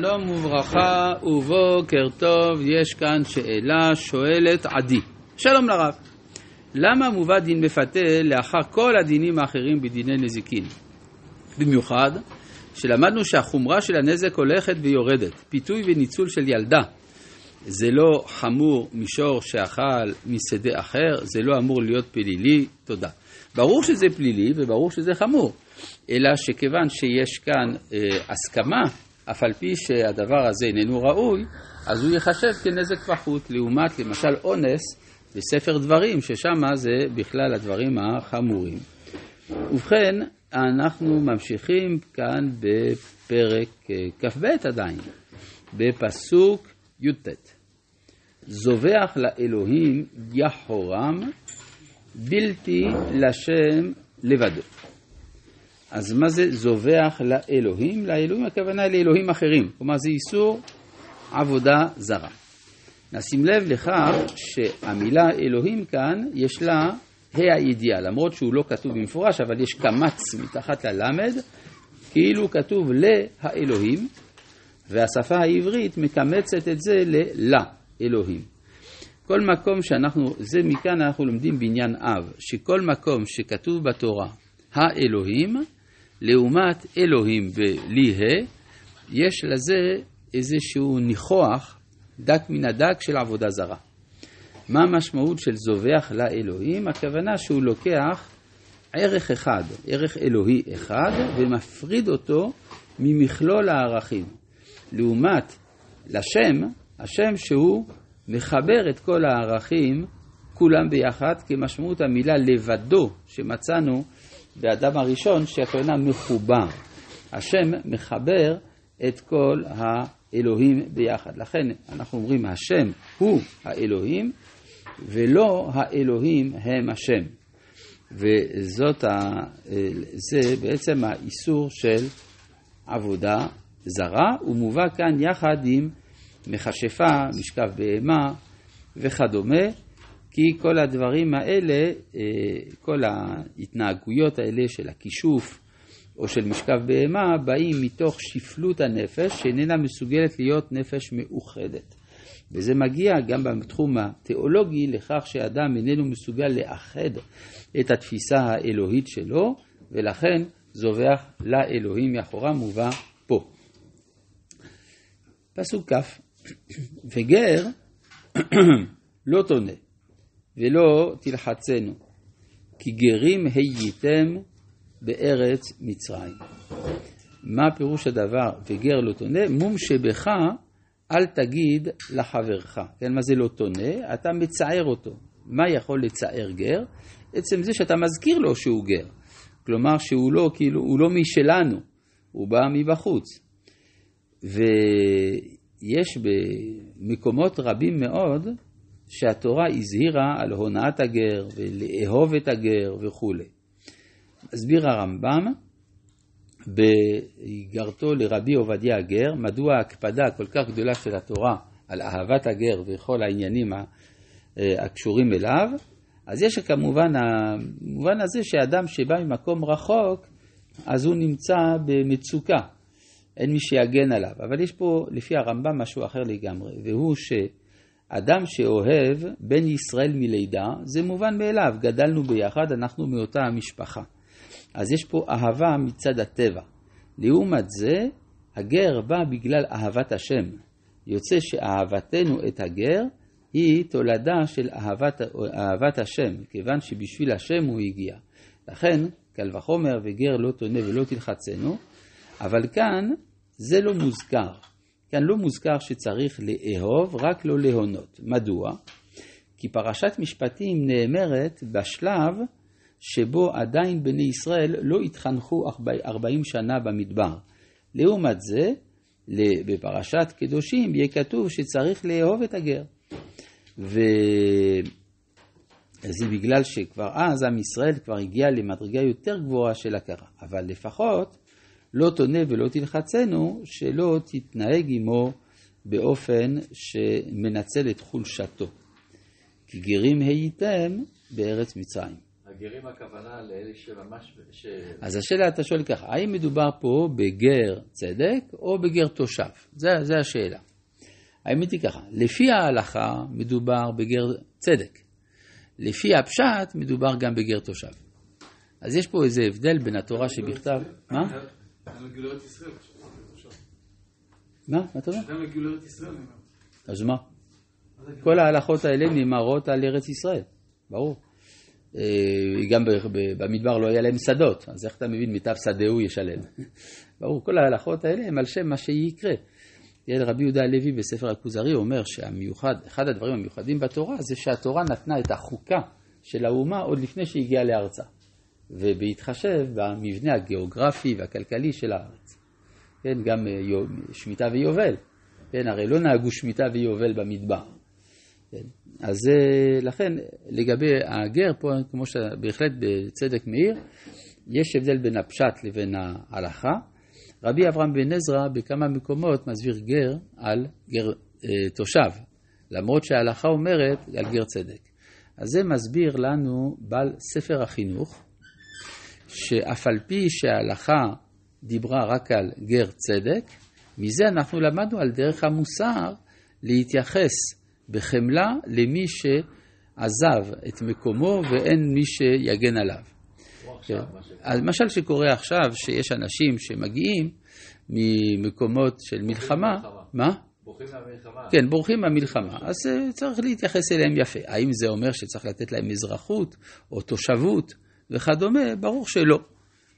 שלום וברכה ובוקר טוב, יש כאן שאלה שואלת עדי. שלום לרב, למה מובא דין מפתה לאחר כל הדינים האחרים בדיני נזיקין? במיוחד שלמדנו שהחומרה של הנזק הולכת ויורדת, פיתוי וניצול של ילדה. זה לא חמור מישור שאכל משדה אחר, זה לא אמור להיות פלילי, תודה. ברור שזה פלילי וברור שזה חמור, אלא שכיוון שיש כאן אה, הסכמה אף על פי שהדבר הזה איננו ראוי, אז הוא ייחשב כנזק פחות, לעומת למשל אונס בספר דברים, ששם זה בכלל הדברים החמורים. ובכן, אנחנו ממשיכים כאן בפרק אה, כ"ב עדיין, בפסוק י"ט. זובח לאלוהים יחורם, בלתי לשם לבדו. אז מה זה זובח לאלוהים? לאלוהים הכוונה לאלוהים אחרים, כלומר זה איסור עבודה זרה. נשים לב לכך שהמילה אלוהים כאן יש לה ה' הידיעה, למרות שהוא לא כתוב במפורש, אבל יש קמץ מתחת ללמד, כאילו כתוב לאלוהים, והשפה העברית מקמצת את זה ללה, אלוהים. כל מקום שאנחנו, זה מכאן אנחנו לומדים בעניין אב, שכל מקום שכתוב בתורה האלוהים, לעומת אלוהים בלי ה', יש לזה איזשהו ניחוח דק מן הדק של עבודה זרה. מה המשמעות של זובח לאלוהים? הכוונה שהוא לוקח ערך אחד, ערך אלוהי אחד, ומפריד אותו ממכלול הערכים. לעומת לשם, השם שהוא מחבר את כל הערכים כולם ביחד, כמשמעות המילה לבדו שמצאנו באדם הראשון שהכוונה מחובר. השם מחבר את כל האלוהים ביחד. לכן אנחנו אומרים השם הוא האלוהים ולא האלוהים הם השם. וזאת, ה, זה בעצם האיסור של עבודה זרה, הוא מובא כאן יחד עם מכשפה, משכב בהמה וכדומה, כי כל הדברים האלה, אה, כל ההתנהגויות האלה של הכישוף או של משכב בהמה, באים מתוך שפלות הנפש שאיננה מסוגלת להיות נפש מאוחדת. וזה מגיע גם בתחום התיאולוגי לכך שאדם איננו מסוגל לאחד את התפיסה האלוהית שלו, ולכן זובח לאלוהים מאחורה מובא פה. פסוק כ' וגר לא תונה ולא תלחצנו, כי גרים הייתם בארץ מצרים. מה פירוש הדבר וגר לא תונה? מום שבך אל תגיד לחברך. כן, מה זה לא תונה? אתה מצער אותו. מה יכול לצער גר? עצם זה שאתה מזכיר לו שהוא גר. כלומר שהוא לא, כאילו, הוא לא משלנו, הוא בא מבחוץ. ויש במקומות רבים מאוד שהתורה הזהירה על הונאת הגר ולאהוב את הגר וכולי. מסביר הרמב"ם באיגרתו לרבי עובדיה הגר, מדוע ההקפדה הכל כך גדולה של התורה על אהבת הגר וכל העניינים הקשורים אליו, אז יש כמובן המובן הזה שאדם שבא ממקום רחוק, אז הוא נמצא במצוקה, אין מי שיגן עליו. אבל יש פה, לפי הרמב"ם, משהו אחר לגמרי, והוא ש... אדם שאוהב בן ישראל מלידה, זה מובן מאליו, גדלנו ביחד, אנחנו מאותה המשפחה. אז יש פה אהבה מצד הטבע. לעומת זה, הגר בא בגלל אהבת השם. יוצא שאהבתנו את הגר היא תולדה של אהבת, אהבת השם, כיוון שבשביל השם הוא הגיע. לכן, קל וחומר וגר לא תונה ולא תלחצנו, אבל כאן זה לא מוזכר. כאן לא מוזכר שצריך לאהוב, רק לא להונות. מדוע? כי פרשת משפטים נאמרת בשלב שבו עדיין בני ישראל לא התחנכו 40 שנה במדבר. לעומת זה, בפרשת קדושים יהיה כתוב שצריך לאהוב את הגר. וזה בגלל שכבר אז עם ישראל כבר הגיע למדרגה יותר גבוהה של הכרה. אבל לפחות לא תונה ולא תלחצנו, שלא תתנהג עמו באופן שמנצל את חולשתו. כי גרים הייתם בארץ מצרים. הגרים הכוונה לאלה שממש... ש... אז השאלה, אתה שואל ככה, האם מדובר פה בגר צדק או בגר תושב? זו השאלה. האמת היא ככה, לפי ההלכה מדובר בגר צדק. לפי הפשט מדובר גם בגר תושב. אז יש פה איזה הבדל בין התורה שבכתב... מה? מה? מה אתה אומר? אז מה? כל ההלכות האלה נאמרות על ארץ ישראל, ברור. אה, גם במדבר לא היה להם שדות, אז איך אתה מבין מיטב שדהו ישלם? ברור, כל ההלכות האלה הם על שם מה שיקרה. רבי יהודה הלוי בספר הכוזרי אומר שהמיוחד, אחד הדברים המיוחדים בתורה זה שהתורה נתנה את החוקה של האומה עוד לפני שהגיעה לארצה, ובהתחשב במבנה הגיאוגרפי והכלכלי של הארץ. כן, גם אה, שמיטה ויובל, כן, הרי לא נהגו שמיטה ויובל במדבר. כן, אז אה, לכן לגבי הגר פה, כמו שבהחלט בצדק מאיר, יש הבדל בין הפשט לבין ההלכה. רבי אברהם בן עזרא בכמה מקומות מסביר גר על גר אה, תושב, למרות שההלכה אומרת על גר צדק. אז זה מסביר לנו בעל ספר החינוך, שאף על פי שההלכה דיברה רק על גר צדק, מזה אנחנו למדנו על דרך המוסר להתייחס בחמלה למי שעזב את מקומו ואין מי שיגן עליו. כן. למשל שקורה עכשיו, שיש אנשים שמגיעים ממקומות של מלחמה, מה? בורחים מהמלחמה. כן, בורחים מהמלחמה, אז אה, צריך להתייחס אליהם יפה. האם זה אומר שצריך לתת להם אזרחות או תושבות וכדומה? ברור שלא.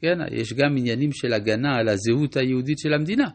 כן, יש גם עניינים של הגנה על הזהות היהודית של המדינה,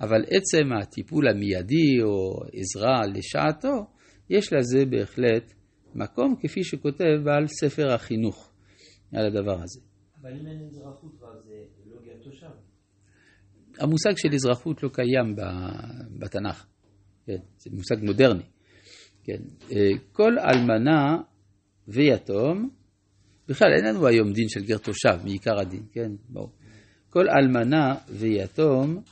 אבל עצם הטיפול המיידי או עזרה לשעתו, יש לזה בהחלט מקום, כפי שכותב בעל ספר החינוך על הדבר הזה. אבל אם אין אזרחות, אז זה לא גר תושב. המושג של אזרחות לא קיים בתנ"ך, כן, זה מושג מודרני. כן. אה, כל אלמנה ויתום, בכלל אין לנו היום דין של גר תושב מעיקר הדין, כן, ברור. כל אלמנה ויתום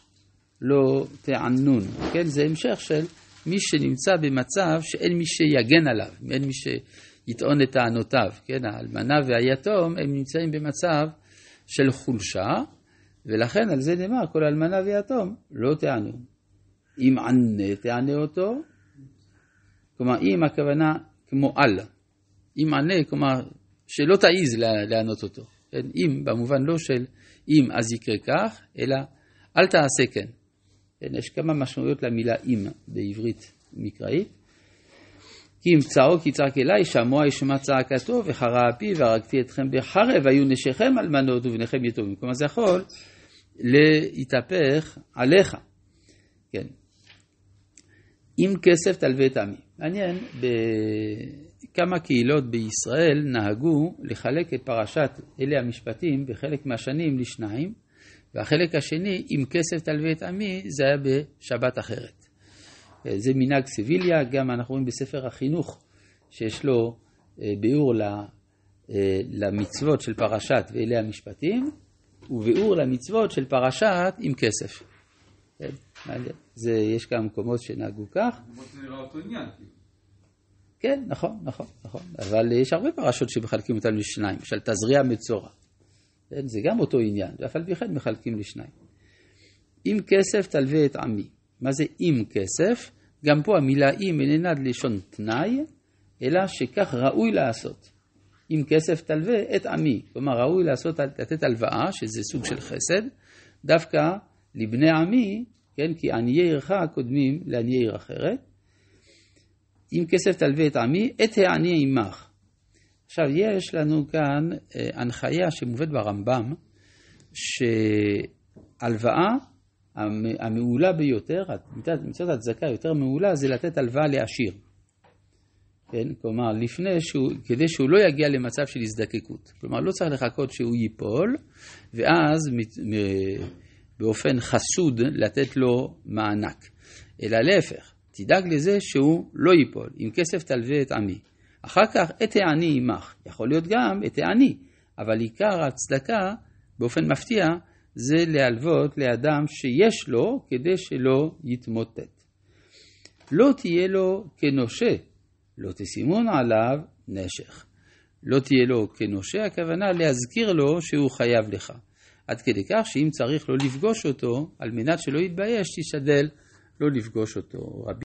לא תענון, כן, זה המשך של מי שנמצא במצב שאין מי שיגן עליו, אין מי שיטעון את טענותיו, כן, האלמנה והיתום הם נמצאים במצב של חולשה, ולכן על זה נאמר כל אלמנה ויתום לא תענו. אם ענה תענה אותו, כלומר אם הכוונה כמו על, אם ענה, כלומר שלא תעיז לענות אותו, כן? אם במובן לא של אם אז יקרה כך, אלא אל תעשה כן. כן, יש כמה משמעויות למילה אם בעברית מקראית. כי אם צעוק יצעק אליי, שמוע ישמע צעקתו, וחרה אפי, והרגתי אתכם בחרב, היו נשיכם אלמנות ובניכם יתומים. כלומר, זה יכול להתהפך עליך. כן. אם כסף תלווה את עמי. מעניין, בכמה קהילות בישראל נהגו לחלק את פרשת אלה המשפטים בחלק מהשנים לשניים, והחלק השני, אם כסף תלווה את עמי, זה היה בשבת אחרת. זה מנהג סביליה, גם אנחנו רואים בספר החינוך שיש לו אה, ביאור אה, למצוות של פרשת ואלה המשפטים, וביאור למצוות של פרשת עם כסף. כן, זה, יש כמה מקומות שנהגו כך. זה נראה אותו עניין. כן, נכון, נכון, נכון. אבל יש הרבה פרשות שמחלקים אותן לשניים, למשל תזריע מצורע. כן, זה גם אותו עניין, ואף על פי כן מחלקים לשניים. אם כסף תלווה את עמי. מה זה אם כסף? גם פה המילה אם איננה לשון תנאי, אלא שכך ראוי לעשות. אם כסף תלווה את עמי. כלומר, ראוי לעשות, לתת הלוואה, שזה סוג של חסד, דווקא לבני עמי, כן, כי עניי עירך קודמים לעניי עיר אחרת. אם כסף תלווה את עמי, את העני עמך. עכשיו, יש לנו כאן אה, הנחיה שמובאת ברמב"ם, שהלוואה המעולה ביותר, מצוות הצדקה יותר מעולה, זה לתת הלוואה לעשיר. כן? כלומר, לפני שהוא, כדי שהוא לא יגיע למצב של הזדקקות. כלומר, לא צריך לחכות שהוא ייפול, ואז באופן חסוד לתת לו מענק. אלא להפך, תדאג לזה שהוא לא ייפול. עם כסף תלווה את עמי. אחר כך, את העני עמך. יכול להיות גם את העני, אבל עיקר הצדקה, באופן מפתיע, זה להלוות לאדם שיש לו כדי שלא יתמוטט. לא תהיה לו כנושה, לא תשימון עליו נשך. לא תהיה לו כנושה, הכוונה להזכיר לו שהוא חייב לך. עד כדי כך שאם צריך לא לפגוש אותו, על מנת שלא יתבייש, תשתדל לא לפגוש אותו.